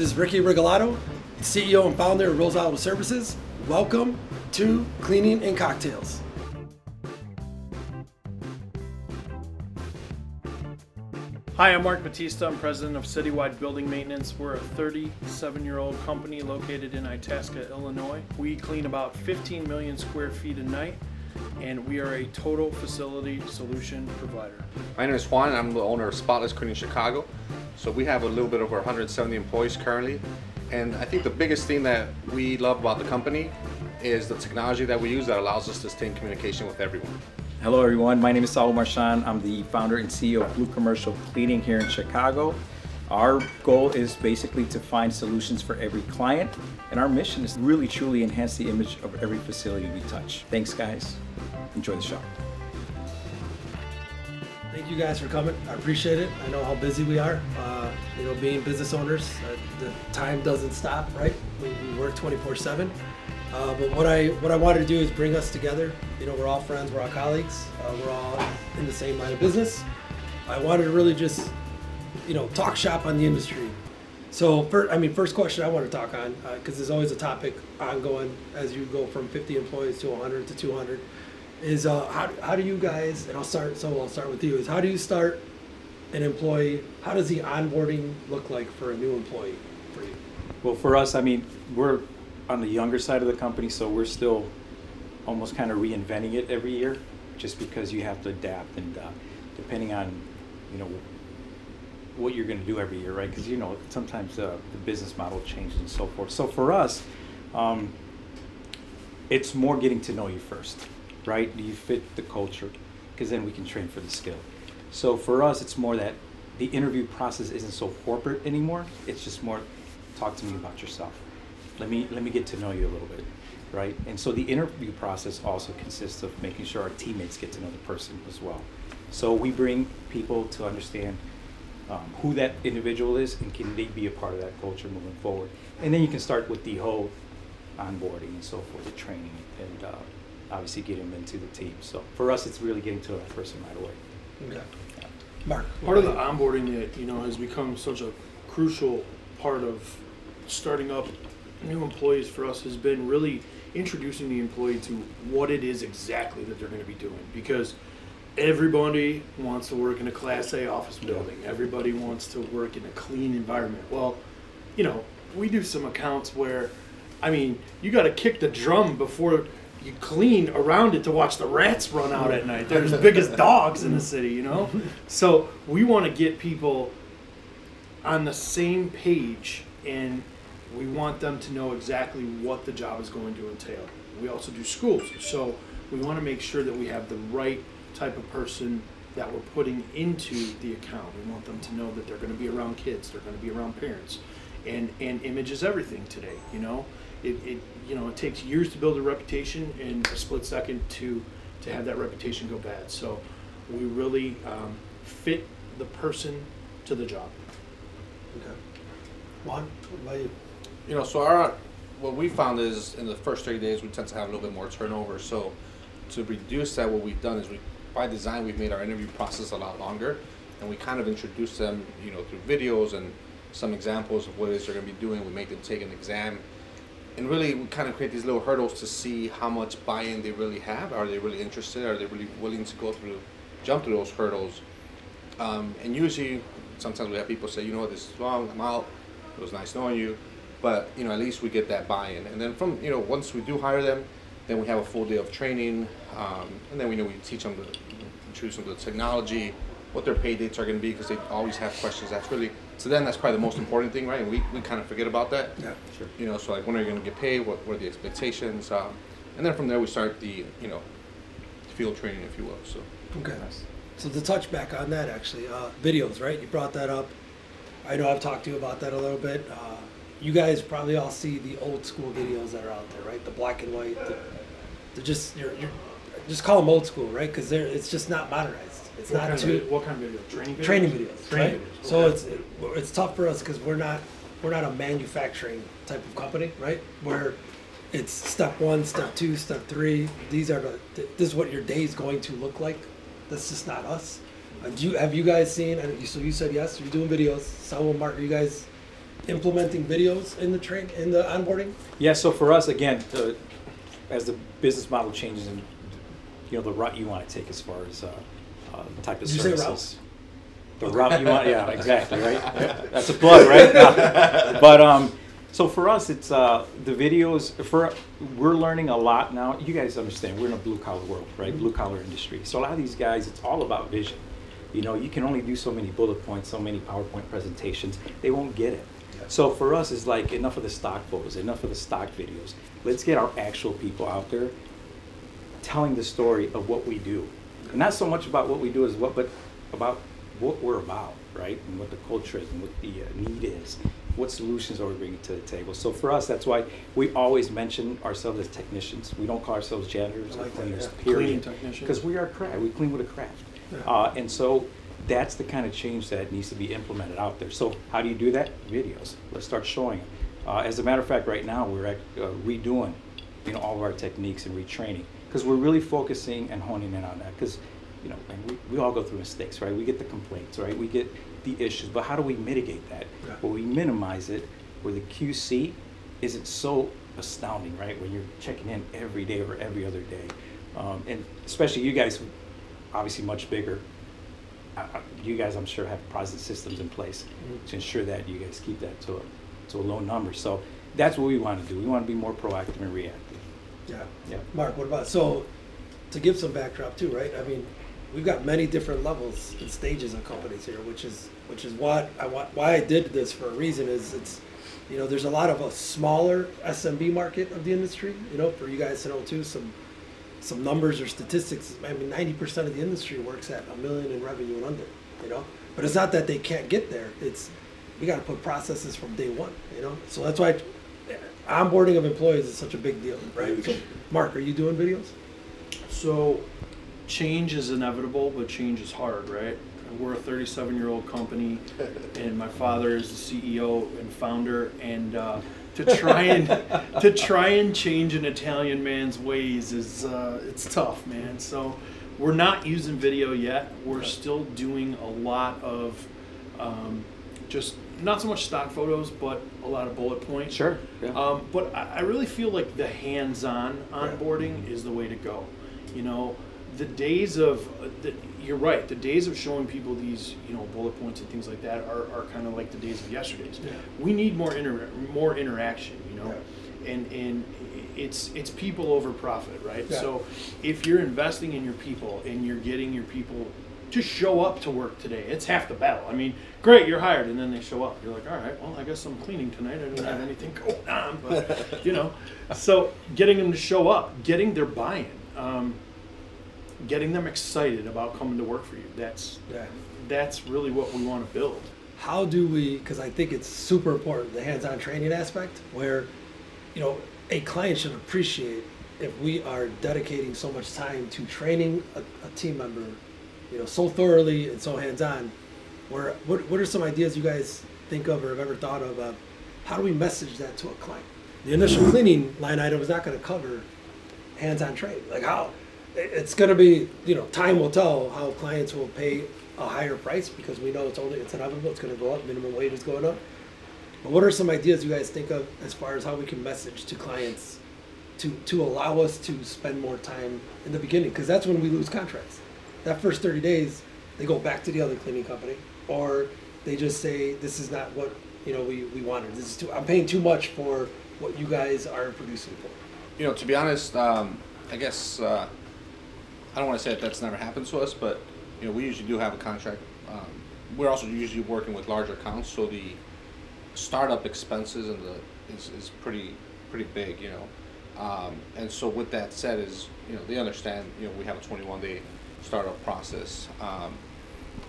This is Ricky Rigolato, CEO and founder of Rose Auto Services. Welcome to Cleaning and Cocktails. Hi, I'm Mark Batista. I'm president of Citywide Building Maintenance. We're a 37 year old company located in Itasca, Illinois. We clean about 15 million square feet a night, and we are a total facility solution provider. My name is Juan, and I'm the owner of Spotless Cleaning Chicago. So we have a little bit over 170 employees currently. And I think the biggest thing that we love about the company is the technology that we use that allows us to stay in communication with everyone. Hello everyone, my name is Saul Marchand. I'm the founder and CEO of Blue Commercial Cleaning here in Chicago. Our goal is basically to find solutions for every client, and our mission is really truly enhance the image of every facility we touch. Thanks guys, enjoy the show. Thank you guys for coming. I appreciate it. I know how busy we are. Uh, you know, being business owners, uh, the time doesn't stop, right? We, we work 24/7. Uh, but what I what I wanted to do is bring us together. You know, we're all friends, we're all colleagues, uh, we're all in the same line of business. I wanted to really just, you know, talk shop on the industry. So, first, I mean, first question I want to talk on because uh, there's always a topic ongoing as you go from 50 employees to 100 to 200. Is uh, how how do you guys? And I'll start. So I'll start with you. Is how do you start an employee? How does the onboarding look like for a new employee for you? Well, for us, I mean, we're on the younger side of the company, so we're still almost kind of reinventing it every year, just because you have to adapt and uh, depending on, you know, what you're going to do every year, right? Because you know sometimes uh, the business model changes and so forth. So for us, um, it's more getting to know you first, right? Do you fit the culture? Because then we can train for the skill. So for us, it's more that the interview process isn't so corporate anymore. It's just more, talk to me about yourself let me let me get to know you a little bit right and so the interview process also consists of making sure our teammates get to know the person as well so we bring people to understand um, who that individual is and can they be a part of that culture moving forward and then you can start with the whole onboarding and so forth the training and uh, obviously get them into the team. So for us it's really getting to that person right away. Okay. Mark. Part of the onboarding that you know has become such a crucial part of starting up new employees for us has been really introducing the employee to what it is exactly that they're going to be doing. Because everybody wants to work in a class A office building. Everybody wants to work in a clean environment. Well, you know, we do some accounts where I mean, you got to kick the drum before you clean around it to watch the rats run out at night. They're as big as dogs in the city, you know? So, we want to get people on the same page and we want them to know exactly what the job is going to entail. We also do schools, so we want to make sure that we have the right type of person that we're putting into the account. We want them to know that they're going to be around kids, they're going to be around parents, and and image is everything today. You know, it, it you know it takes years to build a reputation and a split second to to have that reputation go bad. So we really um, fit the person to the job. Okay. Juan, what about you? You know, so our what we found is in the first 30 days we tend to have a little bit more turnover. So to reduce that, what we've done is we by design we've made our interview process a lot longer, and we kind of introduce them, you know, through videos and some examples of what it is they're going to be doing. We make them take an exam, and really we kind of create these little hurdles to see how much buy-in they really have. Are they really interested? Are they really willing to go through, jump through those hurdles? Um, and usually, sometimes we have people say, you know what, this is wrong. I'm out. It was nice knowing you but you know at least we get that buy-in and then from you know once we do hire them then we have a full day of training um, and then we know we teach them to introduce them to the technology what their pay dates are going to be because they always have questions that's really to them that's probably the most important thing right? And we, we kind of forget about that. Yeah. Sure. You know so like when are you going to get paid? What, what are the expectations? Um, and then from there we start the you know field training if you will so. Okay. So to touch back on that actually uh, videos right? You brought that up. I know i've talked to you about that a little bit. Uh, you guys probably all see the old school videos that are out there, right? The black and white. The, they're just you're, you're just call them old school, right? Because they're it's just not modernized. It's what not too of, what kind of video? Training videos. Training videos. Training right? videos. Okay. So it's it, it's tough for us because we're not we're not a manufacturing type of company, right? Where it's step one, step two, step three. These are the this is what your day is going to look like. That's just not us. Uh, do you have you guys seen? And so you said yes. You're doing videos. Some Mark. Are you guys implementing videos in the train in the onboarding? Yeah, so for us, again, the, as the business model changes and, you know, the route you want to take as far as, uh, uh, type of Did you say services. The route you want, yeah, exactly, right? That's a plug, right? But, um, so for us, it's, uh, the videos, for, we're learning a lot now. You guys understand, we're in a blue collar world, right? Blue collar industry. So a lot of these guys, it's all about vision. You know, you can only do so many bullet points, so many PowerPoint presentations. They won't get it. So for us, it's like enough of the stock photos, enough of the stock videos. Let's get our actual people out there telling the story of what we do. Not so much about what we do as what, but about what we're about, right? And what the culture is and what the uh, need is. What solutions are we bringing to the table? So for us, that's why we always mention ourselves as technicians. We don't call ourselves janitors I or like that, cleaners, yeah. period. Because we are craft. We clean with a craft. Yeah. Uh, and so that's the kind of change that needs to be implemented out there. So how do you do that? Videos. Let's start showing. 'em. Uh, as a matter of fact, right now we're act- uh, redoing, you know, all of our techniques and retraining because we're really focusing and honing in on that. Because, you know, and we, we all go through mistakes, right? We get the complaints, right? We get the issues, but how do we mitigate that? Yeah. Well, we minimize it where the QC isn't so astounding, right? When you're checking in every day or every other day, um, and especially you guys, obviously much bigger. I- I- You guys, I'm sure, have process systems in place Mhm. to ensure that you guys keep that to a, to a low number. So that's what we want to do. We want to be more proactive and reactive. Yeah. Yeah. Mark, what about so to give some backdrop too, right? I mean, we've got many different levels and stages of companies here, which is which is what I want why I did this for a reason is it's you know, there's a lot of a smaller SMB market of the industry, you know, for you guys to know too, some some numbers or statistics. I mean, 90% of the industry works at a million in revenue and under, you know. But it's not that they can't get there. It's we got to put processes from day one, you know. So that's why onboarding of employees is such a big deal, right? So, Mark, are you doing videos? So, change is inevitable, but change is hard, right? We're a 37 year old company, and my father is the CEO and founder. And uh, to try and to try and change an Italian man's ways is uh, it's tough, man. So, we're not using video yet. We're still doing a lot of um, just not so much stock photos, but a lot of bullet points. Sure. Yeah. Um, but I, I really feel like the hands-on onboarding is the way to go. You know, the days of uh, the, you're right. The days of showing people these, you know, bullet points and things like that are, are kind of like the days of yesterdays. Yeah. We need more inter- more interaction. You know, and and it's it's people over profit, right? Yeah. So if you're investing in your people and you're getting your people to show up to work today, it's half the battle. I mean, great, you're hired, and then they show up. You're like, all right, well, I guess I'm cleaning tonight. I don't have anything going on, but you know, so getting them to show up, getting their buy-in, um, getting them excited about coming to work for you. That's Yeah. that's really what we want to build. How do we? Because I think it's super important the hands-on training aspect, where you know a client should appreciate if we are dedicating so much time to training a, a team member, you know, so thoroughly and so hands-on. Where what what are some ideas you guys think of or have ever thought of? Uh, how do we message that to a client? The initial cleaning line item is not going to cover hands-on trade Like how it's going to be, you know, time will tell how clients will pay a higher price because we know it's only it's inevitable. It's going to go up. Minimum wage is going up. But what are some ideas you guys think of as far as how we can message to clients to to allow us to spend more time in the beginning? Because that's when we lose contracts. That first 30 days, they go back to the other cleaning company, or they just say this is not what you know we, we wanted. This is too. I'm paying too much for what you guys are producing for. You know, to be honest, um, I guess uh, I don't want to say that that's never happened to us, but you know, we usually do have a contract. Um, we're also usually working with larger accounts, so the startup expenses and the is, is pretty pretty big, you know. Um, and so with that said, is you know they understand you know we have a 21 day startup process, um,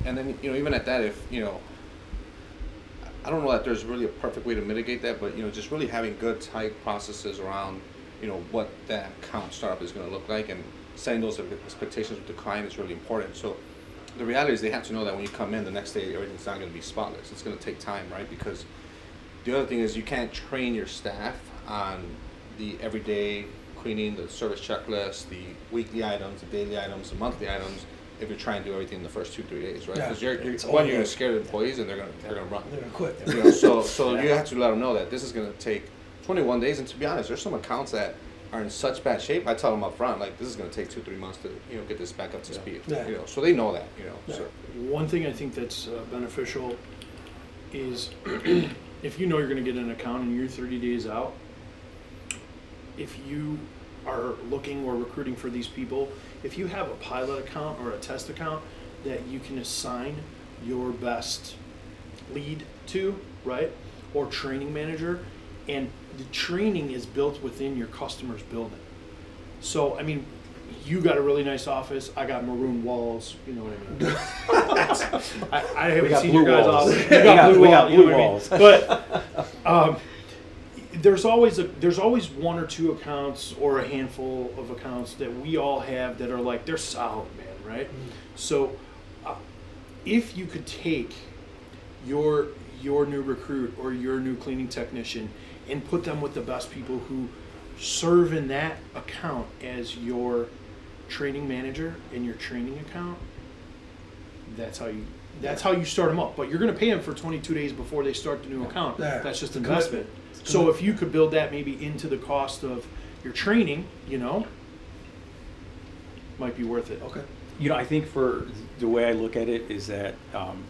and then you know even at that, if you know I don't know that there's really a perfect way to mitigate that, but you know, just really having good tight processes around, you know, what that account startup is going to look like, and setting those expectations with the client is really important. So, the reality is they have to know that when you come in the next day, everything's not going to be spotless. It's going to take time, right? Because the other thing is you can't train your staff on the everyday cleaning, the service checklist, the weekly items, the daily items, the monthly items, if you're trying to do everything in the first two three days, right? Yeah. Because you're, you're It's one, you're all- gonna scare the employees and they're gonna they're gonna run. They're gonna quit. You know, so so you have to let them know that this is gonna take 21 days. And to be honest, there's some accounts that are in such bad shape. I tell them up front, like this is gonna take two three months to you know get this back up to speed. Yeah. You know, so they know that. You know, Yeah. so One thing I think that's uh, beneficial is if you know you're going to get an account and you're 30 days out, if you are looking or recruiting for these people, if you have a pilot account or a test account that you can assign your best lead to, right? Or training manager, and the training is built within your customer's building. So, I mean, you got a really nice office. I got maroon walls. You know what I mean? I, I haven't seen your guys' walls. office. You got, got- blue, we got wall, you know blue what I mean? walls. But um, there's always a there's always one or two accounts or a handful of accounts that we all have that are like they're solid, man, right? So, uh, if you could take your your new recruit or your new cleaning technician and put them with the best people who serve in that account as your training manager in your training account that's how you that's how you start them up but you're going to pay them for 22 days before they start the new account Yeah. that's just investment commitment. It's a so if you could build that maybe into the cost of your training you know might be worth it Okay. You know, I think for the way I look at it is that um,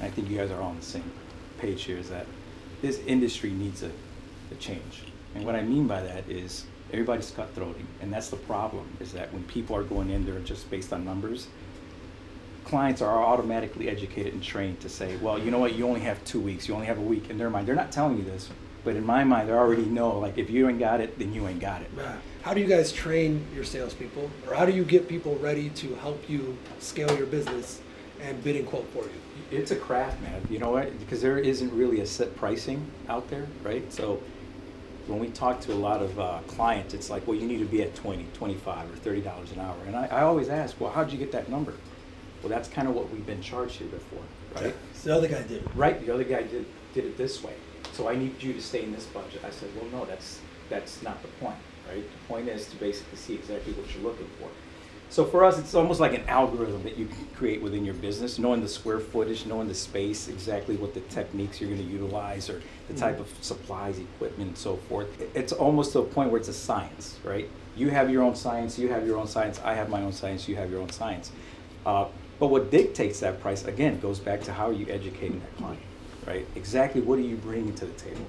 I think you guys are all on the same page here. Is that this industry needs a, a change, and what I mean by that is everybody's cutthroating, and that's the problem. Is that when people are going in they're just based on numbers, clients are automatically educated and trained to say, well, you know what, you only have two weeks, you only have a week. In their mind, they're not telling you this, but in my mind, I already know. Like if you ain't got it, then you ain't got it. How do you guys train your salespeople, or how do you get people ready to help you scale your business and bid and quote for you? It's a craft, man. You know what? Because there isn't really a set pricing out there, right? So when we talk to a lot of uh, clients, it's like, well, you need to be at 20, 25, or $30 an hour. And I, I always ask, well, how'd you get that number? Well, that's kind of what we've been charged here before, right? So the other guy did. it. Right, the other guy did, did it this way. So I need you to stay in this budget. I said, well, no, that's, that's not the point, right? The point is to basically see exactly what you're looking for. So for us, it's almost like an algorithm that you create within your business, knowing the square footage, knowing the space, exactly what the techniques you're gonna utilize, or the type of supplies, equipment, and so forth. It's almost to a point where it's a science, right? You have your own science, you have your own science, I have my own science, you have your own science. Uh, But what dictates that price, again, goes back to how are you educating that client, right? Exactly what are you bringing to the table?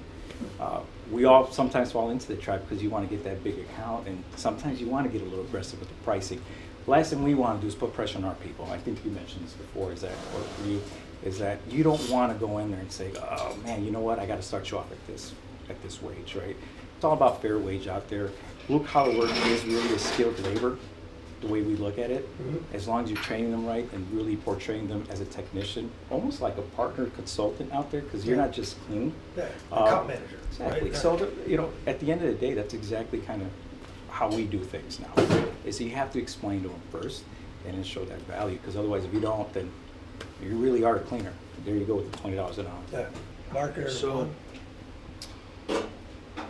Uh, We all sometimes fall into the trap because you want to get that big account, and sometimes you want to get a little aggressive with the pricing. Last thing we want to do is put pressure on our people. I think you mentioned this before, is that, or for you, is that you don't want to go in there and say, oh, man, you know what, I got to start you off at this, at this wage, right? It's all about fair wage out there. Blue collar work is really a skilled labor, the way we look at it. Mhm. As long as you're training them right and really portraying them as a technician, almost like a partner consultant out there, because you're Yeah. not just clean. Yeah, Uh, account manager. Exactly. right? So, the, you know, at the end of the day, that's exactly kind of how we do things now. Is you have to explain to them first, and then show that value. Because otherwise, if you don't, then you really are a cleaner. There you go with the twenty dollars an hour. Yeah. Marketer. So, one.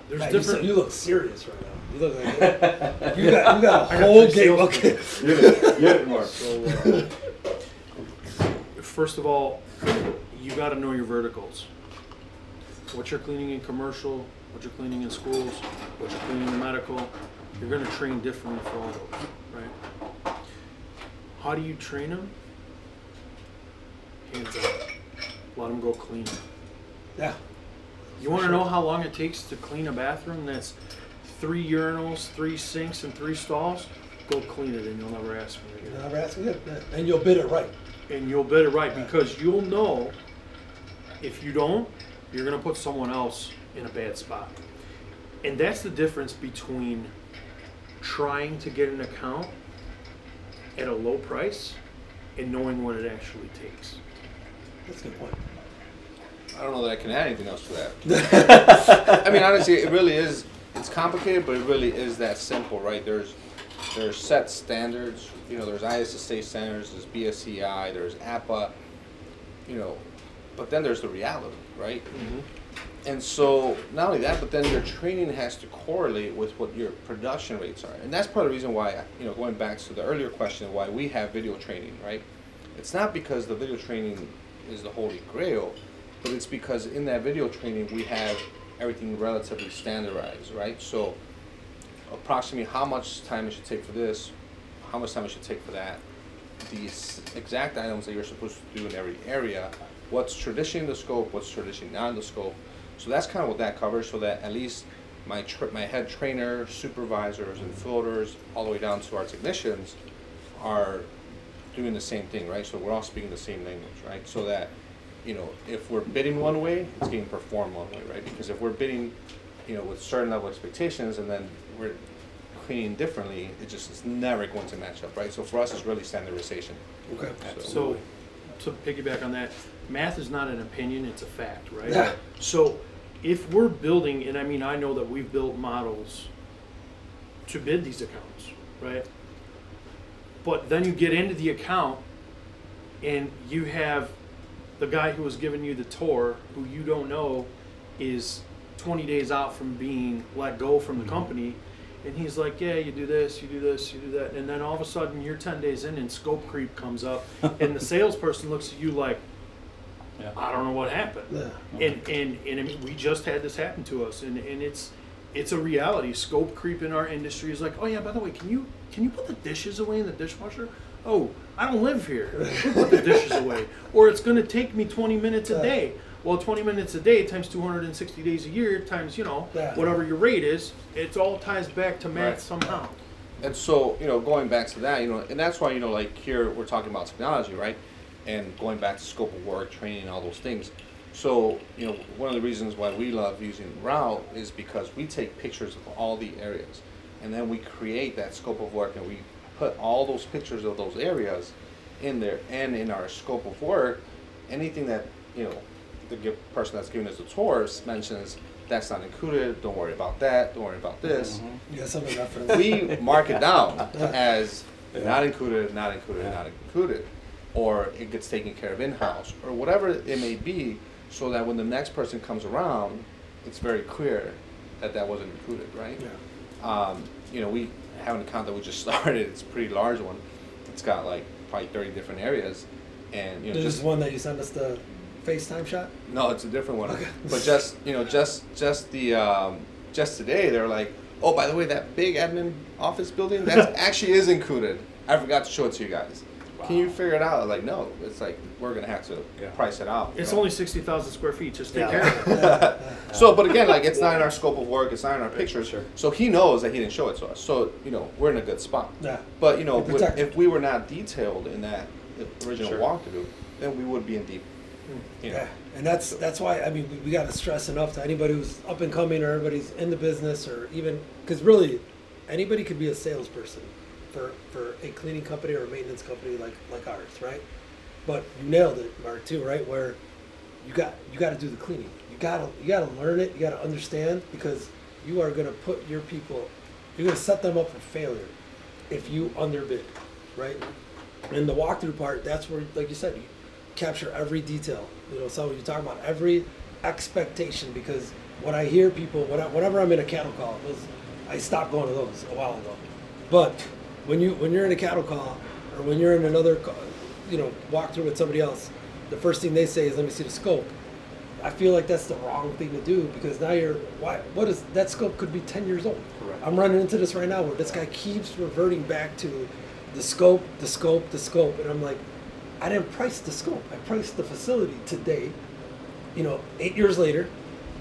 there's Man, you, different se- you look serious right now. You look like you got you got a I got whole three game. salespeople. Okay. So, uh, first of all, you got to know your verticals. What you're cleaning in commercial, what you're cleaning in schools, what you're cleaning in medical. You're going to train differently for all those, right? How do you train them? Hands up. Let them go clean. Yeah. You want to know how long it takes to clean a bathroom that's three urinals, three sinks, and three stalls? Go clean it, and you'll never ask me again You're never asking it, yeah. and you'll bid it right. and you'll bid it right because you'll know if you don't, you're gonna put someone else in a bad spot. And that's the difference between trying to get an account at a low price and knowing what it actually takes. That's a good point. I don't know that I can add anything else to that. I mean, honestly, it really is. It's complicated, but it really is that simple, right? There's there's set standards. You know, there's ISO state standards. There's BSCAI. There's APA. You know, but then there's the reality, right? Mm-hmm. And so not only that, but then your training has to correlate with what your production rates are. And that's part of the reason why, you know, going back to the earlier question, why we have video training, right? It's not because the video training is the holy grail, but it's because in that video training we have everything relatively standardized, right? So approximately how much time it should take for this, how much time it should take for that, these exact items that you're supposed to do in every area, what's traditionally in the scope, what's traditionally not in the scope. So that's kind of what that covers, so that at least my my head trainer, supervisors, and floaters, all the way down to our technicians, are doing the same thing, right? So we're all speaking the same language, right? So that, you know, if we're bidding one way, it's getting performed one way, right? Because if we're bidding, you know, with certain level expectations and then we're cleaning differently, it just is never going to match up, right? So for us, it's really standardization. Okay. So, to piggyback on that, math is not an opinion, it's a fact, right? Yeah. So, if we're building, and I mean, I know that we've built models to bid these accounts, right? But then you get into the account and you have the guy who was giving you the tour, who you don't know is 20 days out from being let go from the Mhm. company. And he's like, yeah, you do this, you do this, you do that. And then all of a sudden you're 10 days in and scope creep comes up. and the salesperson looks at you like, Yeah. I don't know what happened. Yeah. And, and, and I mean, we just had this happen to us and, and it's, it's a reality. Scope creep in our industry is like, oh yeah, by the way, can you, can you put the dishes away in the dishwasher? Oh, I don't live here. Put the dishes away. Or it's gonna take me twenty minutes a day. Well, twenty minutes a day times two hundred and sixty days a year times, you know, Yeah. whatever your rate is, it all ties back to math Right. somehow. And so, you know, going back to that, you know, and that's why, you know, like here we're talking about technology, right? And going back to scope of work, training, all those things. So, you know, one of the reasons why we love using Route is because we take pictures of all the areas. And then we create that scope of work and we put all those pictures of those areas in there and in our scope of work, anything that, you know, the person that's giving us the tours mentions, that's not included, don't worry about that, don't worry about this Mhm. You got some reference. we mark it down as Yeah. not included, not included, Yeah. not included, or it gets taken care of in-house, or whatever it may be, so that when the next person comes around, it's very clear that that wasn't included, right? Yeah. Um, you know, we have an account that we just started. It's a pretty large one. It's got like probably thirty different areas, and you know, This just one that you sent us the FaceTime shot. no, it's a different one. Okay. But just you know, just just the um, just today, they're like, oh, by the way, that big admin office building that actually is included. I forgot to show it to you guys. Can you figure it out? Like, no, it's like we're gonna have to Yeah. price it out. It's know? only sixty thousand square feet, just take Yeah. care of it. Yeah. So, but again, like it's not in our scope of work. It's not in our pictures. Sure. So he knows that he didn't show it to us. So you know, we're in a good spot. Yeah. But you know, You're wi- protected. if we were not detailed in that original Sure. walkthrough, then we would be in deep. Hmm. You know. Yeah, and that's that's why I mean we, we got to stress enough to anybody who's up and coming or everybody's in the business or even because really anybody could be a salesperson for for a cleaning company or a maintenance company like like ours, right? But you nailed it, Mark, too, right? Where you got you got to do the cleaning. You gotta you gotta learn it. You gotta understand because you are gonna put your people, you're gonna set them up for failure if you underbid, right? And the walkthrough part, that's where, like you said, you capture every detail. You know, so you talk about every expectation because what I hear people, whenever I'm in a cattle call, was I stopped going to those a while ago. But when you when you're in a cattle call or when you're in another, you know, walkthrough with somebody else, the first thing they say is, "Let me see the scope." I feel like that's the wrong thing to do because now you're why what is that scope could be 10 years old. Correct. I'm running into this right now where this guy keeps reverting back to the scope, the scope, the scope and I'm like I didn't price the scope. I priced the facility today. You know, 8 years later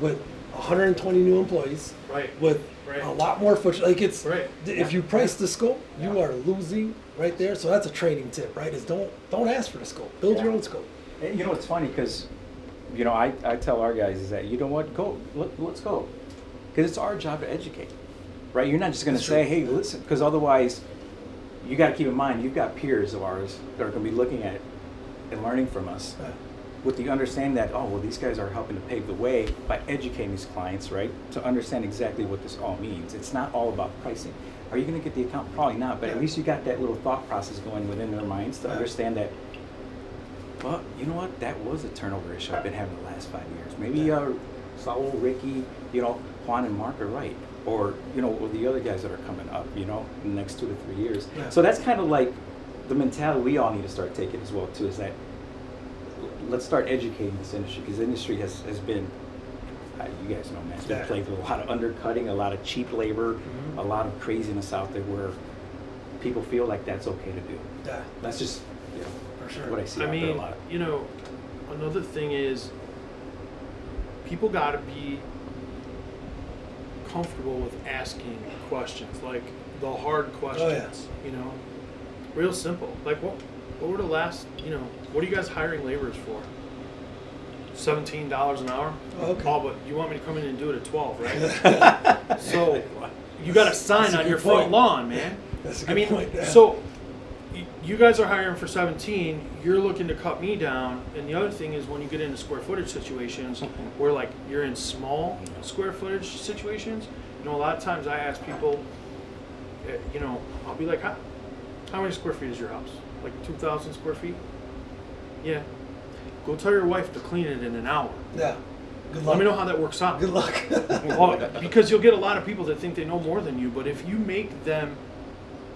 with 120 new employees Right. with Right. a lot more foot like it's Right. if you price the scope, you are losing right there. So that's a training tip, right? Is don't don't ask for the scope. Build your own scope. And you know, it's funny because, you know, I, I tell our guys is that, you know what, go, let, let's go. Because it's our job to educate, right? You're not just going to say, hey, listen, because otherwise, you got to keep in mind, you've got peers of ours that are going to be looking at it and learning from us Yeah. With the understanding that, oh, well, these guys are helping to pave the way by educating these clients, right? To understand exactly what this all means. It's not all about pricing. Are you going to get the account? Probably not, but at least you got that little thought process going within their minds to Yeah. understand that well, you know what? That was a turnover issue I've been having the last five years. Maybe Yeah. uh, Saul, Ricky, you know, Juan and Mark are right. Or, you know, or the other guys that are coming up, you know, in the next two to three years. Yeah. So that's kind of like the mentality we all need to start taking as well, too, is that let's start educating this industry because industry has, has been, uh, you guys know, man, it's been Yeah. plagued with a lot of undercutting, a lot of cheap labor, Mhm. a lot of craziness out there where people feel like that's okay to do. Yeah, That's just, you know, for sure. what I see I out there a mean, lot. you know, another thing is people got to be comfortable with asking questions, like the hard questions. You know, real simple. Like what? What were the last? You know, what are you guys hiring laborers for? Seventeen dollars an hour. Oh, okay. Oh, but you want me to come in and do it at twelve, right? so you got a sign That's on good your front lawn, man. That's a I good mean, point, yeah. so you guys are hiring for 17. You're looking to cut me down, and the other thing is when you get into square footage situations, where like you're in small square footage situations. You know, a lot of times I ask people, uh, you know, I'll be like, how, how many square feet is your house? Like 2,000 square feet? Yeah. Go tell your wife to clean it in an hour. Yeah. Good luck. Let me know how that works out. Good luck. Well, because you'll get a lot of people that think they know more than you, but if you make them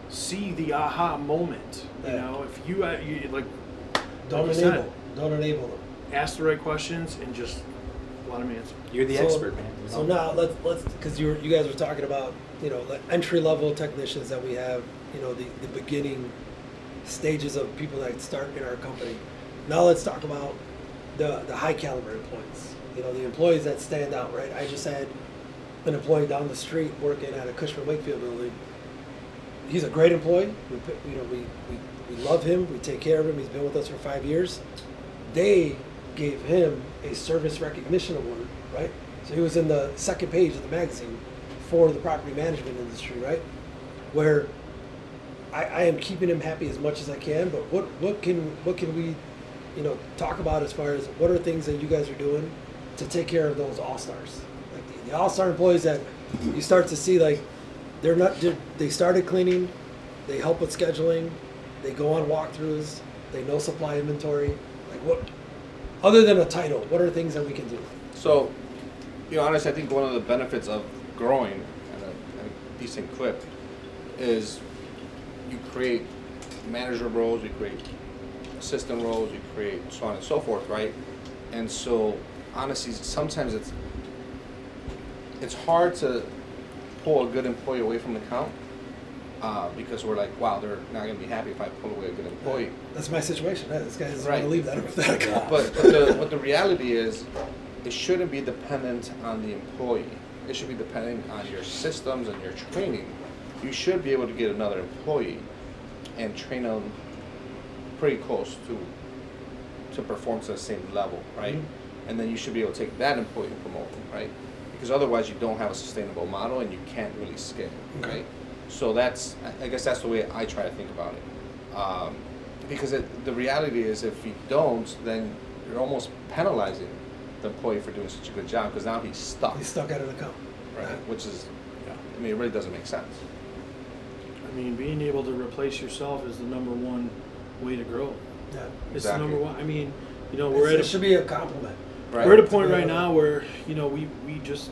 see the aha moment, you know, if you, uh, you like Don't like enable. said, Don't enable them. ask the right questions and just let them answer. You're the So- expert, man. you So know? now let's let's because you were, you guys were talking about you know the entry level technicians that we have, you know the, the beginning stages of people that start in our company. Now let's talk about the the high caliber employees. You know the employees that stand out, right? I just had an employee down the street working at a Cushman Wakefield building. He's a great employee. We you know we, we we love him. We take care of him. He's been with us for five years. They gave him a service recognition award, right? So he was in the second page of the magazine for the property management industry, right? Where I, I am keeping him happy as much as I can, but what, what can what can we, you know, talk about as far as what are things that you guys are doing to take care of those all stars, like the, the all star employees that you start to see like they're not they're, they started cleaning, they help with scheduling, they go on walkthroughs, they know supply inventory, like what other than a title, what are things that we can do? So, you know, honestly, I think one of the benefits of growing at a, at a decent clip is you create manager roles, you create assistant roles, you create so on and so forth, right? And so, honestly, sometimes it's it's hard to pull a good employee away from the count uh, because we're like, wow, they're not going to be happy if I pull away a good employee. That's my situation. Yeah, this guy doesn't want Right. to leave that, that account. But, but the, what the reality is, it shouldn't be dependent on the employee. It should be dependent on your systems and your training. You should be able to get another employee and train them pretty close to to perform to the same level, right? Mhm. And then you should be able to take that employee and promote them, right? Because otherwise, you don't have a sustainable model and you can't really scale, Okay. right? So that's, I- guess that's the way I try to think about it. Um, because it, the reality is, if you don't, then you're almost penalizing the employee for doing such a good job because now he's stuck, He's stuck out of the account. right? Which is, I mean, it really doesn't make sense. I mean, being able to replace yourself is the number one way to grow. Yeah. It's the number one. I mean, you know, we're It's- at it a, should be a compliment. Right. we're at a point Yeah. right now where you know we we just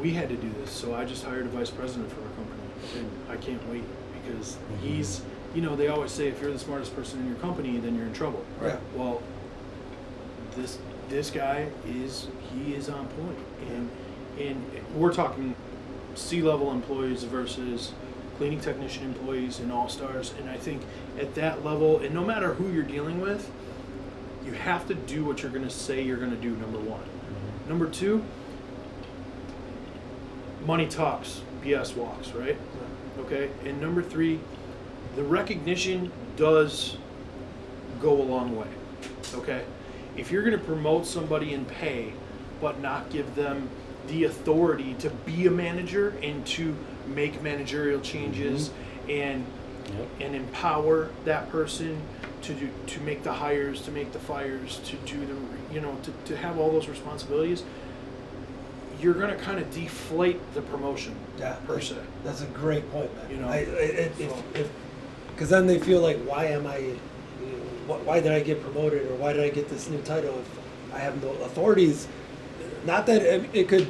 we had to do this, so I just hired a vice president for our company, and I can't wait because mm-hmm. he's you know they always say if you're the smartest person in your company, then you're in trouble. Right. Well, this this guy is he is on point, and and we're talking C level employees versus cleaning technician employees and all stars, and I think at that level, and no matter who you're dealing with, you have to do what you're going to say you're going to do. Number one. Mm-hmm. Number two, money talks, BS walks, right? Okay. And number three, the recognition does go a long way. Okay. If you're going to promote somebody in pay, but not give them the authority to be a manager and to make managerial changes mm-hmm. and Yep. and empower that person to do to make the hires, to make the fires, to do the you know to, to have all those responsibilities, you're gonna kind of deflate the promotion Yeah. per se. That's a great point, man. You know, I, I, if, so- if, because then they feel like, why am I, you know, why did I get promoted or why did I get this new title if I have no authorities? not that it, it could.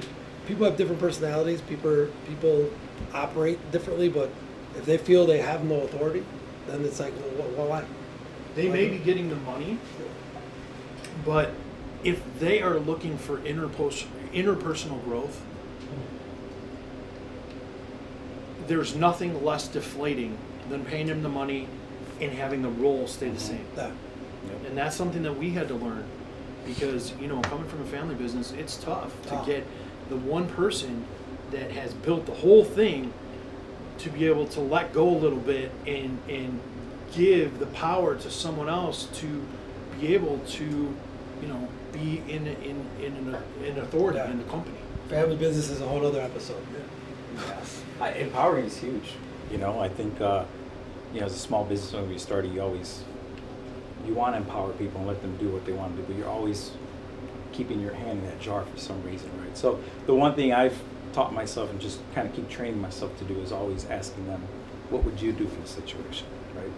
People have different personalities. People people operate differently, but if they feel they have no authority, then it's like, well, wh- why? They may be getting the money, but if they are looking for interpos- interpersonal growth, there's nothing less deflating than paying them the money and having the role stay the mm-hmm. same. Yeah. And that's something that we had to learn because, you know, coming from a family business, it's tough to Oh. get the one person that has built the whole thing to be able to let go a little bit and and give the power to someone else to be able to, you know, be in in in an, in authority Yeah. in the company. Family business is a whole other episode. Yes. I, empowering is huge. You know, I think, uh, you know, as a small business owner, when you started, you always, you want to empower people and let them do what they want to do, but you're always keeping your hand in that jar for some reason, right? So the one thing I've taught myself and just kind of keep training myself to do is always asking them, what would you do for the situation, right?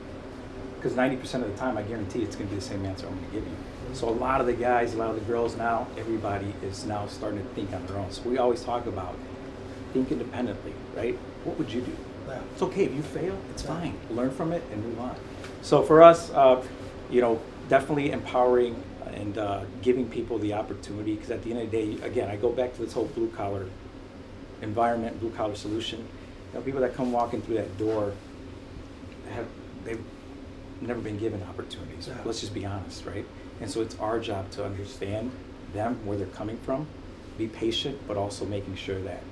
Because 90% of the time, I guarantee it's going to be the same answer I'm going to give you. So a lot of the guys, a lot of the girls now, everybody is now starting to think on their own. So we always talk about think independently, right? What would you do? Yeah. It's okay if you fail. It's Yeah. fine. Learn from it and move on. So for us, uh, you know, definitely empowering and uh, giving people the opportunity. Because at the end of the day, again, I go back to this whole blue collar environment, blue collar solution. You know, people that come walking through that door have they've never been given opportunities. Yeah. Let's just be honest, right? And so it's our job to understand them, where they're coming from, be patient, but also making sure that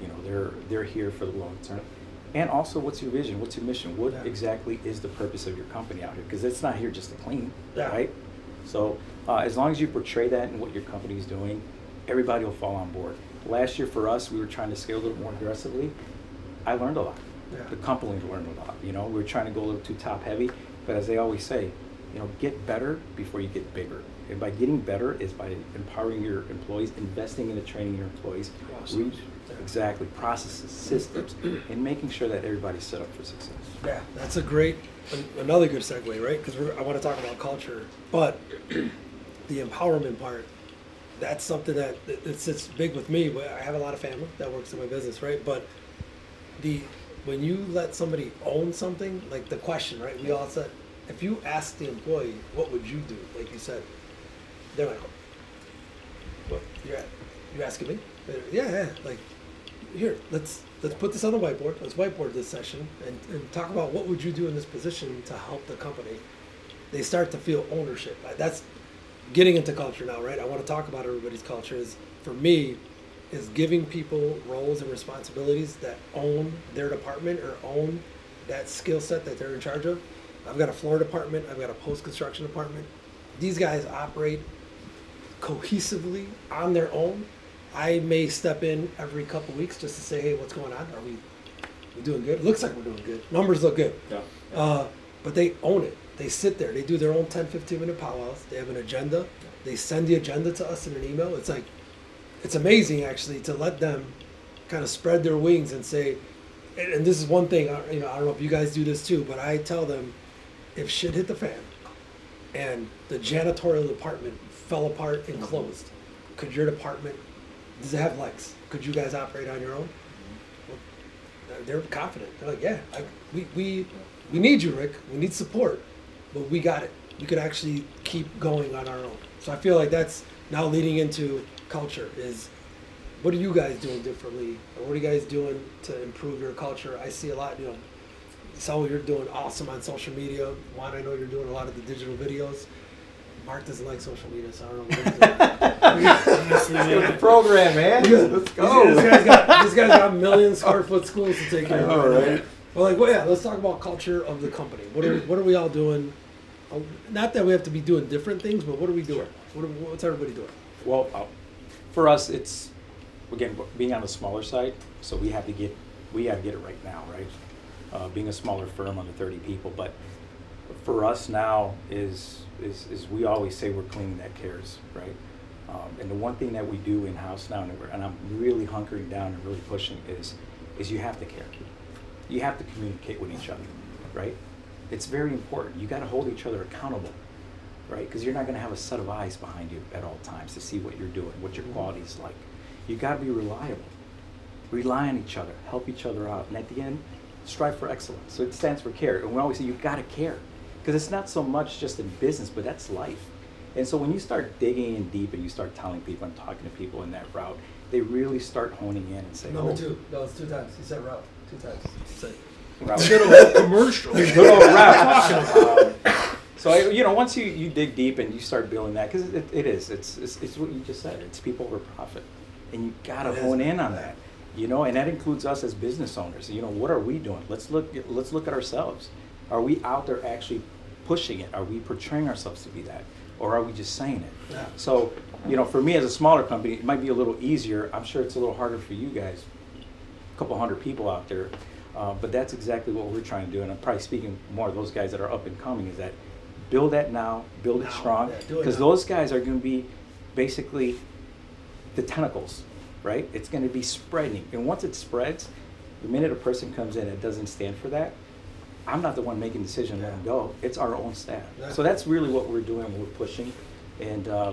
you know they're they're here for the long term. And also, what's your vision? What's your mission? What Yeah. exactly is the purpose of your company out here? Because it's not here just to clean, Yeah. right? So uh, as long as you portray that and what your company is doing, everybody will fall on board. Last year for us, we were trying to scale a little more aggressively. I learned a lot. Yeah. The company learned a lot. You know, we were trying to go a little too top heavy, but as they always say, you know, get better before you get bigger. And by getting better is by empowering your employees, investing in the training of your employees, re- exactly processes, systems, and making sure that everybody's set up for success. Yeah, that's a great, another good segue, right? Because I want to talk about culture, but the empowerment part, that's something that it it sits big with me. I have a lot of family that works in my business, right? But the when you let somebody own something, like the question, right? We all said, if you ask the employee, what would you do? Like you said, they're like, what? You're, you're asking me? Yeah, yeah. Like, here, let's let's put this on the whiteboard. Let's whiteboard this session and, and talk about what would you do in this position to help the company. They start to feel ownership. That's getting into culture now, right? I want to talk about everybody's culture. Is for me, is giving people roles and responsibilities that own their department or own that skill set that they're in charge of. I've got a floor department. I've got a post construction department. These guys operate cohesively on their own. I may step in every couple weeks just to say, hey, what's going on? Are we we doing good? Looks like we're doing good. Numbers look good. Yeah. Uh, but they own it. They sit there. They do their own 10, 15 minute powwows. They have an agenda. They send the agenda to us in an email. It's like, it's amazing actually to let them kind of spread their wings and say, and, this is one thing, you know, I don't know if you guys do this too, but I tell them, if shit hit the fan and the janitorial department fell apart and mm-hmm. closed, could your department, does it have legs? Could you guys operate on your own? Mm-hmm. Well, they're- they're confident. They're like, yeah, I, we, we, we need you, Rick. We need support, but we got it. We could actually keep going on our own. So I feel like that's now leading into culture is what are you guys doing differently? Or what are you guys doing to improve your culture? I see a lot, you know, Saul, you're doing awesome on social media. Juan, I know you're doing a lot of the digital videos. Mark doesn't like social media, so I don't know what he's doing. Honestly, Let's get with man, the program, man. Yeah. Let's This go. guy's got this guy's got a million square foot schools to take care of. I know, right now. right? Well, like, well, yeah. Let's talk about culture of the company. What are what are we all doing? Not that we have to be doing different things, but what are we doing? What are, what's everybody doing? Well, uh, for us, it's again being on the smaller side, so we have to get we have to get it right now, right? Uh, being a smaller firm under 30 people, but for us now is is is we always say we're cleaning that cares, right? Um, and the one thing that we do in house now, and, and I'm really hunkering down and really pushing is is you have to care. You have to communicate with each other, right? It's very important. You got to hold each other accountable right? Because you're not going to have a set of eyes behind you at all times to see what you're doing, what your mm-hmm. quality is like. You got to be reliable. Rely on each other, help each other out, and at the end, strive for excellence. So it stands for care, and we always say you got to care, because it's not so much just in business, but that's life. And so when you start digging in deep and you start telling people and talking to people in that route, they really start honing in and saying, Number "Oh, two. No, it's two times. He said route. Two times. A whole commercial. Good old route. Um, so I, you know, once you, you dig deep and you start building that, because it, it is, it's, it's it's what you just said. It's people over profit, and you gotta It is. hone in on that. You know, and that includes us as business owners. You know, what are we doing? Let's look. At, let's look at ourselves. Are we out there actually pushing it? Are we portraying ourselves to be that, or are we just saying it? Yeah. So, you know, for me as a smaller company, it might be a little easier. I'm sure it's a little harder for you guys. A couple hundred people out there, uh, but that's exactly what we're trying to do. And I'm probably speaking more of those guys that are up and coming. Is that build that now, build it Now, strong, yeah, do it because those guys are going to be basically the tentacles, right? It's going to be spreading, and once it spreads, the minute a person comes in that doesn't stand for that, I'm not the one making the decision to let them go. It's our own staff. Yeah. So that's really what we're doing. We're pushing, and uh,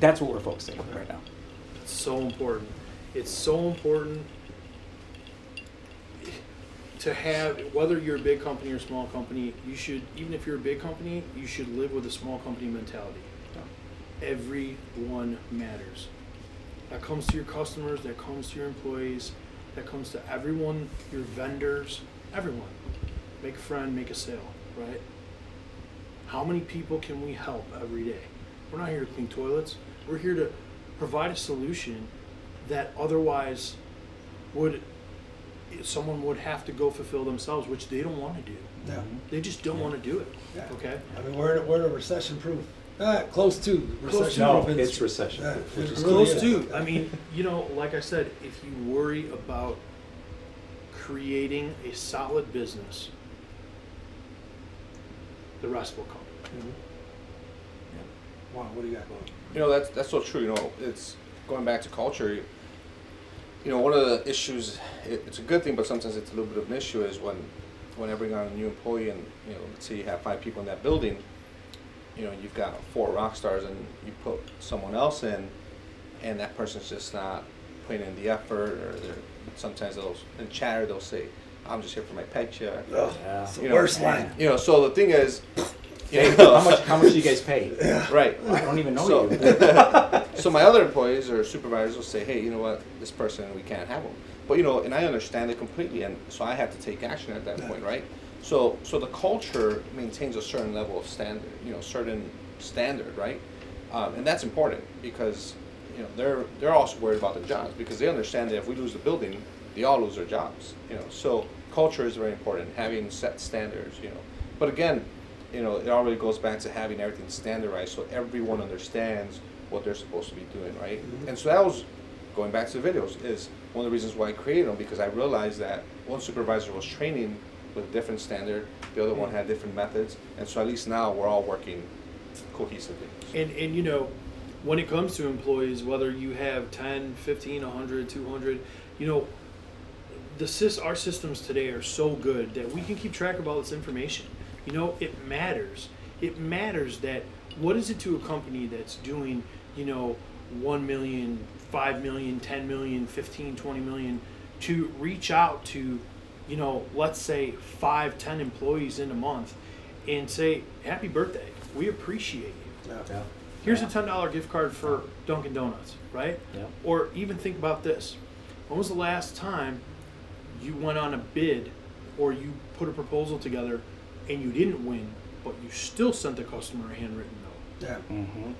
that's what we're focusing on right now. It's so important. It's so important to have whether you're a big company or a small company. You should even if you're a big company, you should live with a small company mentality. Everyone matters. That comes to your customers. That comes to your employees. That comes to everyone, your vendors, everyone. Make a friend, make a sale, right? How many people can we help every day? We're not here to clean toilets. We're here to provide a solution that otherwise would someone would have to go fulfill themselves, which they don't want to do. Yeah. They just don't want to do it. Yeah. Okay. I mean, we're in, we're in a recession proof. Uh, close to recession No, proof. it's recession. Yeah, proof, which it is Close to. I mean, you know, like I said, if you worry about creating a solid business, the rest will come. Mhm. Wow, what do you got going? You know, that's that's so true. You know, it's going back to culture. You know, one of the issues, it, it's a good thing, but sometimes it's a little bit of an issue, is when, when I bring on a new employee and, you know, let's say you have five people in that building, you know, you've got four rock stars and you put someone else in, and that person's just not putting in the effort, or they're, sometimes they'll, in chatter, they'll say, I'm just here for my paycheck. Ugh, Yeah. it's the You know, worst line. You know, so the thing is, you know, how much? How much do you guys pay? right. I don't even know So- you. so my other employees or supervisors will say, hey, you know what, this person, we can't have them. But you know, and I understand it completely, and so I have to take action at that point, right? So, so the culture maintains a certain level of standard, you know, certain standard, right? Um, and that's important because, you know, they're they're also worried about their jobs because they understand that if we lose the building, they all lose their jobs, you know. So culture is very important, having set standards, you know. But again, you know, it already goes back to having everything standardized so everyone understands what they're supposed to be doing, right? Mhm. And so that was going back to the videos is one of the reasons why I created them because I realized that one supervisor was training with a different standard, the other one had different methods, and so at least now we're all working cohesively. And, and you know, when it comes to employees, whether you have 10, 15, 100, 200, you know, the sys, our systems today are so good that we can keep track of all this information. You know, it matters. It matters that what is it to a company that's doing, you know, 1 million, 5 million, 10 million, 15, 20 million to reach out to, you know, let's say 5, 10 employees in a month and say, happy birthday. We appreciate you. Yeah. Yeah. Here's Yeah. a ten dollar gift card for Dunkin' Donuts, right? Yeah. Or even think about this: When was the last time you went on a bid, or you put a proposal together, and you didn't win, but you still sent the customer a handwritten note? Yeah. Mm-hmm.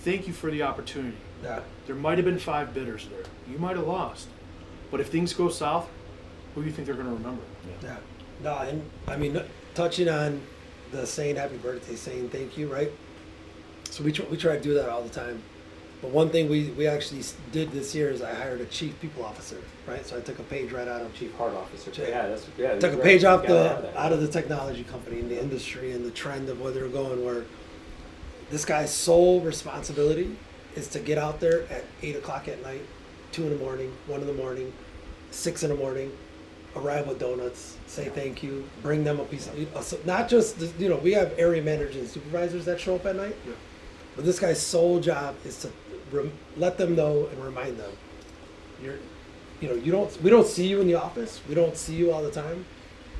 Thank you for the opportunity. Yeah. There might have been five bidders there. You might have lost, but if things go south, who do you think they're going to remember? Yeah. No, and I mean, touching on the saying happy birthday, saying thank you, right? So we, tr- we try to do that all the time. But one thing we, we actually did this year is I hired a chief people officer, right? So I took a page right out of Chief Heart Officer. Chief- Yeah, that's yeah. took a that's page off You gotta have the out of the technology company and the industry and the trend of where they're going. Where this guy's sole responsibility is to get out there at eight o'clock at night, two in the morning, one in the morning, six in the morning, arrive with donuts, say thank you, bring them a piece of, uh, so not just, you know, we have area managers and supervisors that show up at night. Yeah. But this guy's sole job is to rem- let them know and remind them, you're, you know, you don't, we don't see you in the office. We don't see you all the time.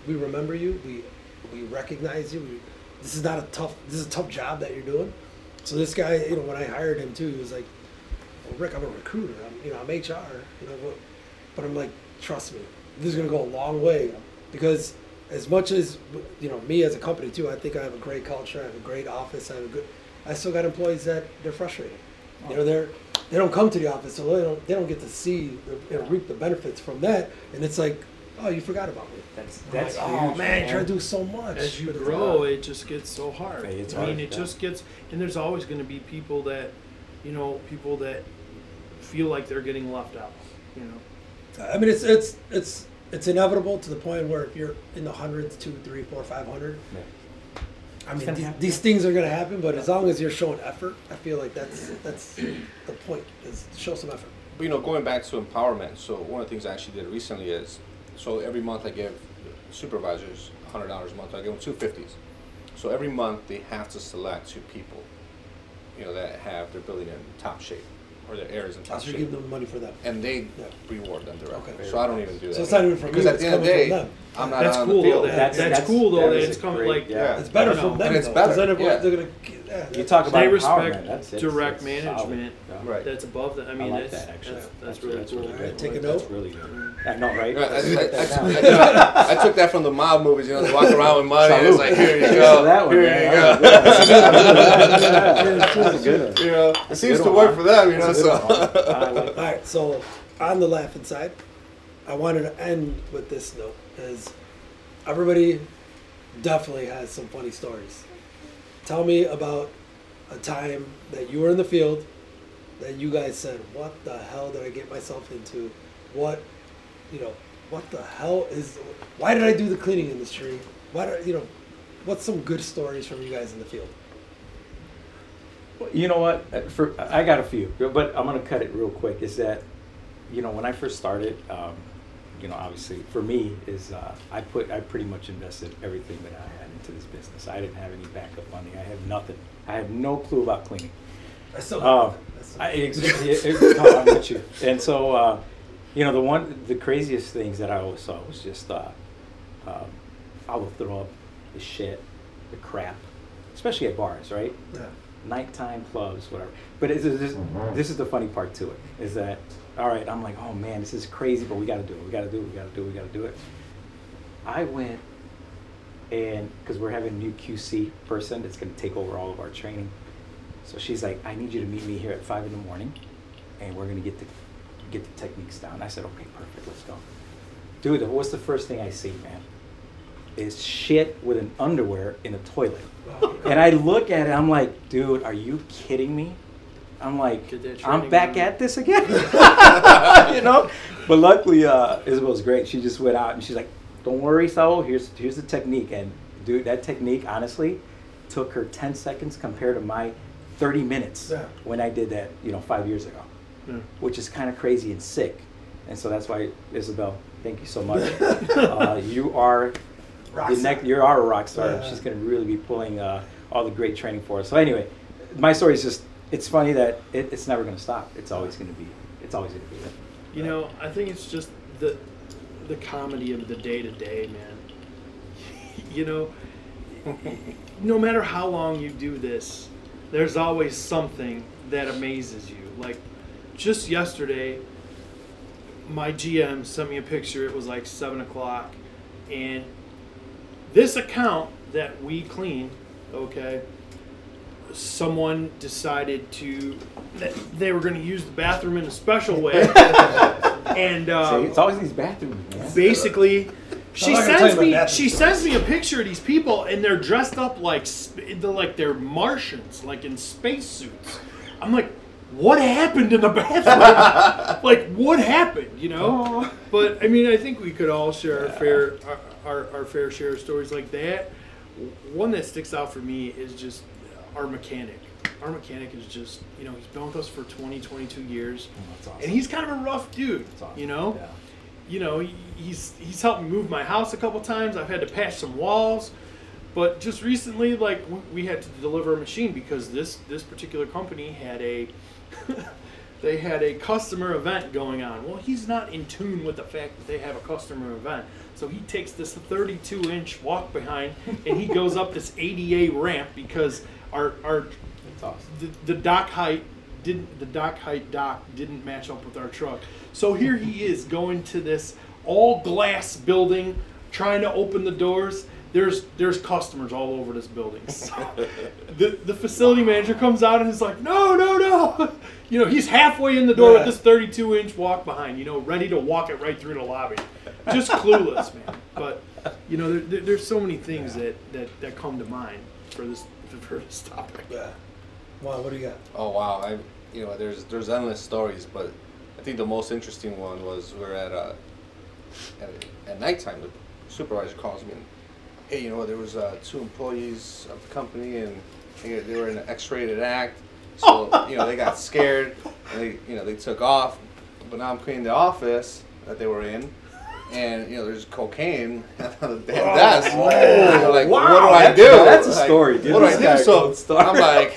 We remember you. We, we recognize you. We, this is not a tough, this is a tough job that you're doing. So this guy, you know, when I hired him too, he was like, well, Rick, I'm a recruiter. I'm, you know, I'm HR. You know, but, I'm like, trust me, this is gonna go a long way because as much as you know me as a company too, I think I have a great culture. I have a great office. I have a good. I still got employees that they're frustrated. You know, they're they don't come to the office, so they don't they don't get to see know, reap the benefits from that. And it's like, oh, you forgot about me. That's I'm that's like, oh huge, man, try to do so much. as you but grow, it just gets so hard. Hey, it's I mean, it yeah. just gets, and there's always going to be people that, you know, people that feel like they're getting left out. You know, I mean, it's it's it's it's inevitable to the point where if you're in the hundreds, two, three, four, five hundred. Yeah. I mean, these, these things are gonna happen, but as long as you're showing effort, I feel like that's that's the point is show some effort. But, you know, going back to empowerment, so one of the things I actually did recently is, so every month I give supervisors hundred dollars a month. I give them two fifties. So every month they have to select two people, you know, that have their building in top shape or their areas in oh, top So shape, giving them money for that. and they Yeah. reward them directly. Okay. So I don't even do that. So it's not even from because at the end of the day. I'm not that's on cool the field. though. That, That's- that's, that's- cool though. that That is it's coming great- like yeah. It's better I don't them And it's though, better, 'cause then yeah. they're gonna. Yeah, You talk about They respect that's- it's- direct it's management. Right. that's above that. I mean, like that's, that actually. that's, that's really that's cool. really good. take a That's really good. I know, right? I, I, I, I, write that down. I took, that from the mob movies, you know, they walk around with money. It's like, here you So go, that one, here man, you go. That's good. You know, it seems good to one, work for them, you know. That's a So like All right, so on the laughing side, I wanted to end with this note: is everybody definitely has some funny stories. Tell me about a time that you were in the field that you guys said, "What the hell did I get myself into? What, you know, what the hell is? Why did I do the cleaning industry? Why do you know? What's some good stories from you guys in the field? You know what? Uh, For I got a few, but I'm gonna cut it real quick. Is that, you know, when I first started, um, you know, obviously for me is uh, I put I pretty much invested everything that I had into this business. I didn't have any backup money. I had nothing. I had no clue about cleaning. I still. Uh, I still- I, it, it, it, no, I'm with you. And so, uh, you know, the one, the craziest things that I always saw was just, uh, um, I would throw up the shit, the crap, especially at bars, right? yeah. Nighttime clubs, whatever. But it's, this, this is the funny part to it, is that, all right, I'm like, oh man, this is crazy, but we got to do it. We got to do it. We got to do it. We got to do it. I went and because we're having a new QC person that's going to take over all of our training. So she's like, I need you to meet me here at five in the morning, and we're going to get the get the techniques down. I said, okay, perfect, let's go. Dude, what's the first thing I see, man? Is shit with an underwear in a toilet. And I look at it, I'm like, dude, are you kidding me? I'm like, I'm back done. at this again, you know. But luckily, uh, Isabel's great. She just went out and she's like, "Don't worry, Saul. Here's here's the technique." And dude, that technique honestly took her 10 seconds compared to my 30 minutes Yeah. when I did that, you know, five years ago, Yeah. which is kind of crazy and sick. And so that's why, Isabel, thank you so much. uh, you are Rock the star. next, you are a rock star. Yeah. She's going to really be pulling uh, all the great training for us. So anyway, my story is just, it's funny that it, it's never going to stop. It's always going to be, it's always going to be there. You know, I think it's just the the comedy of the day to day, man. You know, no matter how long you do this, there's always something that amazes you. Like just yesterday, my GM sent me a picture. It was like seven o'clock, and this account that we clean, okay, someone decided to that they were going to use the bathroom in a special way, and See, um, it's always these bathrooms, man. basically she I'm not gonna tell sends me she bathrooms. sends me a picture of these people and they're dressed up like they're like they're Martians like in spacesuits. I'm like, what happened in the bathroom? like what happened? You know. But I mean, I think we could all share our fair our, our, our fair share of stories like that. One that sticks out for me is just our mechanic. Our mechanic is just, you know, he's been with us for 20, 22 years. Oh, awesome. And he's kind of a rough dude, awesome. you know? Yeah. you know, he's he's helped me move my house a couple times. I've had to patch some walls, but just recently, like we, we had to deliver a machine because this this particular company had a they had a customer event going on. Well, he's not in tune with the fact that they have a customer event. So he takes this 32 inch walk behind and he goes up this ADA ramp because our our awesome. the, the dock height didn't the dock height dock didn't match up with our truck. So here he is going to this all glass building, trying to open the doors. There's there's customers all over this building. So the the facility manager comes out and is like, no, no, no. You know, he's halfway in the door with this 32 inch walk behind. You know, ready to walk it right through the lobby. Just clueless, man. But you know, there, there, there's so many things that, that that come to mind for this for topic. Yeah. Wow, what do you got? Oh wow, I you know there's there's endless stories, but I think the most interesting one was we're at uh at, at nighttime. The supervisor calls me and hey, you know there was uh, two employees of the company and they, they were in an X-rated act, so you know they got scared and they you know they took off. But now I'm cleaning the office that they were in. And you know, there's cocaine on the damn desk. man. I'm like, Wow, what do I that's- do? that's a Like, story, dude. What do I do? So story. I'm like,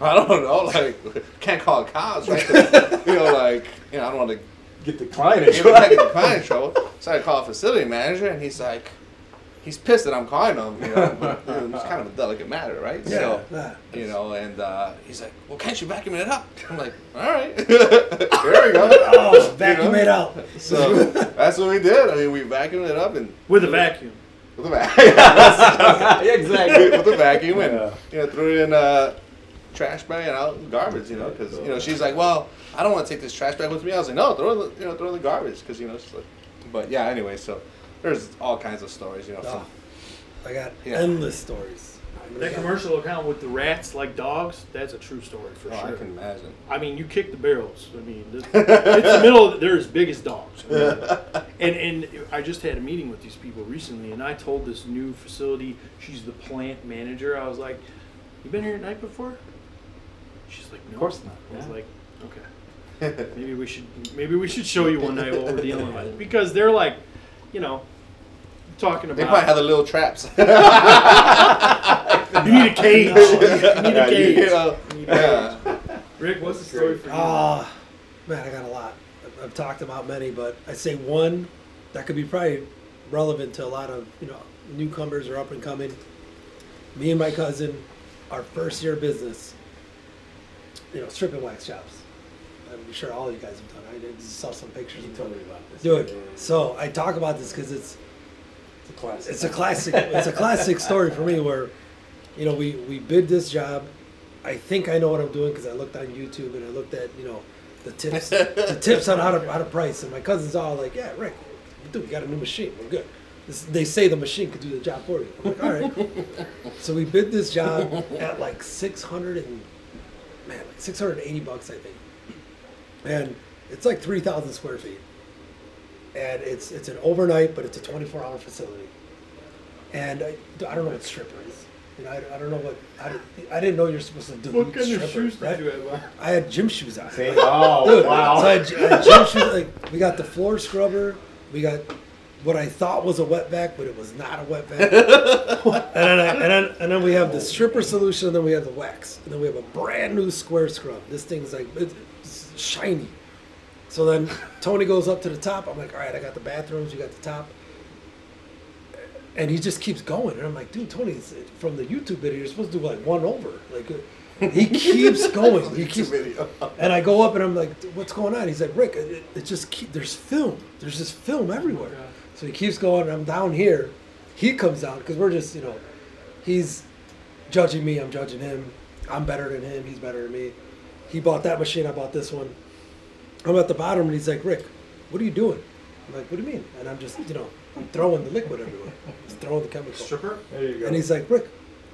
I don't know, like can't call cops, right? you know, like you know, I don't want to Get the client get the client in trouble. So I call a facility manager, and he's like, he's pissed that I'm calling him. You know, but, you know, it's kind of a delicate matter, right? So, Yeah. you know, and uh, he's like, well, can't you vacuum it up? I'm like, all right, there we go. Oh, vacuum it out. So that's what we did. I mean, we vacuumed it up and With a vacuum. with a vacuum. exactly. with the vacuum and Yeah. you know threw it in a trash bag and out in garbage. You know, because you know she's like, well, I don't want to take this trash bag with me. I was like, no, throw it, the, you know, throw it in the garbage because you know she's like, but yeah. Anyway, so there's all kinds of stories. You know, Oh, from, ah, I got Yeah. endless stories. That commercial account with the rats like dogs, that's a true story for oh, I sure. can imagine. I mean, you kick the barrels. I mean, this, it's the middle. Of, they're as big as dogs. I mean, and and I just had a meeting with these people recently, and I told this new facility, she's the plant manager. I was like, "You been here at night before?" She's like, "No." Of course not, I was yeah. like, "Okay, maybe we should maybe we should show you one night what we're dealing with because they're like, you know, talking about. They about probably have the little traps. you need a cage. You need a cage. you know, yeah. Rick, what's the story for you? Ah, man, I got a lot. I've, I've talked about many, but I'd say one that could be probably relevant to a lot of you know newcomers or up and coming. Me and my cousin, our first year of business, you know, stripping wax shops. I'm sure all you guys have done. I did saw some pictures. You told me about this. Dude, Yeah, yeah, yeah. so I talk about this because it's it's a classic. it's a classic it's a classic story for me where you know we we bid this job i think i know what i'm doing because i looked on youtube and i looked at you know the tips the tips on how to how to price and my cousin's all like yeah rick dude we got a new machine we're good this, they say the machine could do the job for you i'm like all right so we bid this job at like 600 and man like 680 bucks i think and it's like 3000 square feet and it's it's an overnight, but it's a 24 hour facility. And I, I don't know what stripper is. You know, I, I don't know what I, did, I didn't know you're supposed to do what kind stripper, of shoes right? did you have on? I had gym shoes on. See? Oh, Dude, wow. So I had, I had gym shoes. Like we got the floor scrubber. We got what I thought was a wet vac, but it was not a wet vac. and, then I, and then and then we have the stripper solution, and then we have the wax, and then we have a brand new square scrub. This thing's like it's shiny. So then Tony goes up to the top. I'm like, all right, I got the bathrooms, you got the top. And he just keeps going. And I'm like, dude, Tony, from the YouTube video, you're supposed to do like one over. Like, uh, he keeps going. He keeps. And I go up and I'm like, what's going on? He's like, Rick, it, it just keep, there's film. There's just film everywhere. God. So he keeps going. And I'm down here. He comes down because we're just, you know, he's judging me. I'm judging him. I'm better than him. He's better than me. He bought that machine. I bought this one. I'm at the bottom and he's like, Rick, what are you doing? I'm like, what do you mean? And I'm just, you know, I'm throwing the liquid everywhere. Just throwing the chemical. Stripper? There you go. And he's like, Rick,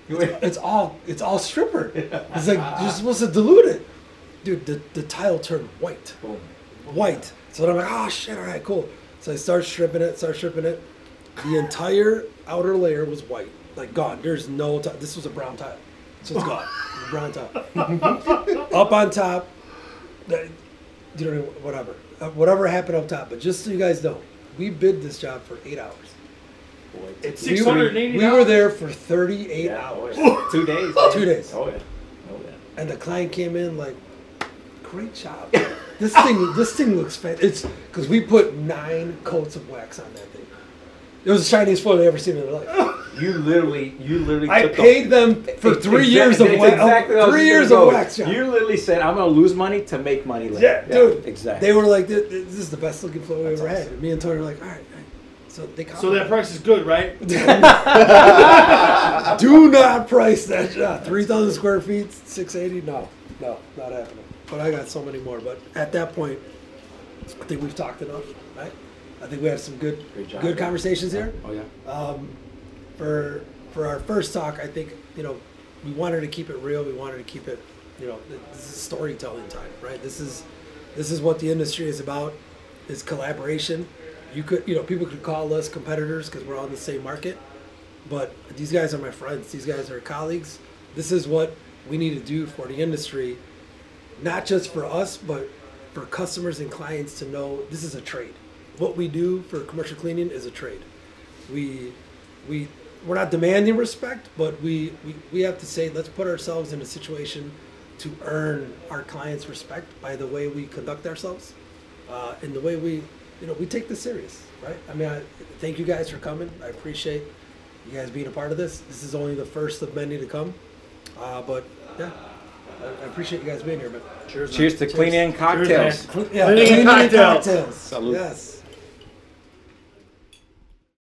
it's all it's all stripper. He's like, you're supposed to dilute it. Dude, the, the tile turned white. Boom. White. So then I'm like, oh shit, all right, cool. So I start stripping it, start stripping it. The entire outer layer was white. Like gone. There's no tile. This was a brown tile. So it's gone. It's brown tile. up on top, that- you know, whatever. Uh, whatever happened up top. But just so you guys know, we bid this job for eight hours. Boy, It's We six were- hundred and eighty. We were there for 38 yeah, hours. oh, yeah. Two days. Two days. Oh yeah. Oh yeah. And the client came in like, great job. this thing, this thing looks fantastic. It's because we put nine coats of wax on that thing. It was the shiniest floor they ever seen in their life. You literally, you literally. I took the- paid them for Ex- three exact- years of wax. exactly what I was three years of wax job. You literally said, "I'm gonna lose money to make money later." yeah, dude. Exactly. They were like, "This this is the best looking floor we ever had." awesome. And me and Tony were like, "All right." all right." So they So that price is good, right? Do not price that job. Three thousand square feet, six eighty. No, no, not happening. But I got so many more. But at that point, I think we've talked enough, right? I think we had some good, job. good conversations here. Oh yeah. Um, for for our first talk, I think you know we wanted to keep it real. We wanted to keep it, you know, this is storytelling time, right? This is this is what the industry is about. Is collaboration. You could, you know, people could call us competitors because we're all in the same market, but these guys are my friends. These guys are colleagues. This is what we need to do for the industry, not just for us, but for customers and clients to know this is a trade. What we do for commercial cleaning is a trade we we we're not demanding respect, but we, we, we have to say let's put ourselves in a situation to earn our clients' respect by the way we conduct ourselves, uh, and the way we you know we take this serious, right? I mean, I, thank you guys for coming. I appreciate you guys being a part of this. This is only the first of many to come, uh, but yeah, I, I appreciate you guys being here, man. Cheers. man. Cheers to clean and Cheers, cocktails. Yeah, Cleaning and and cocktails. cocktails. Salute. Yes.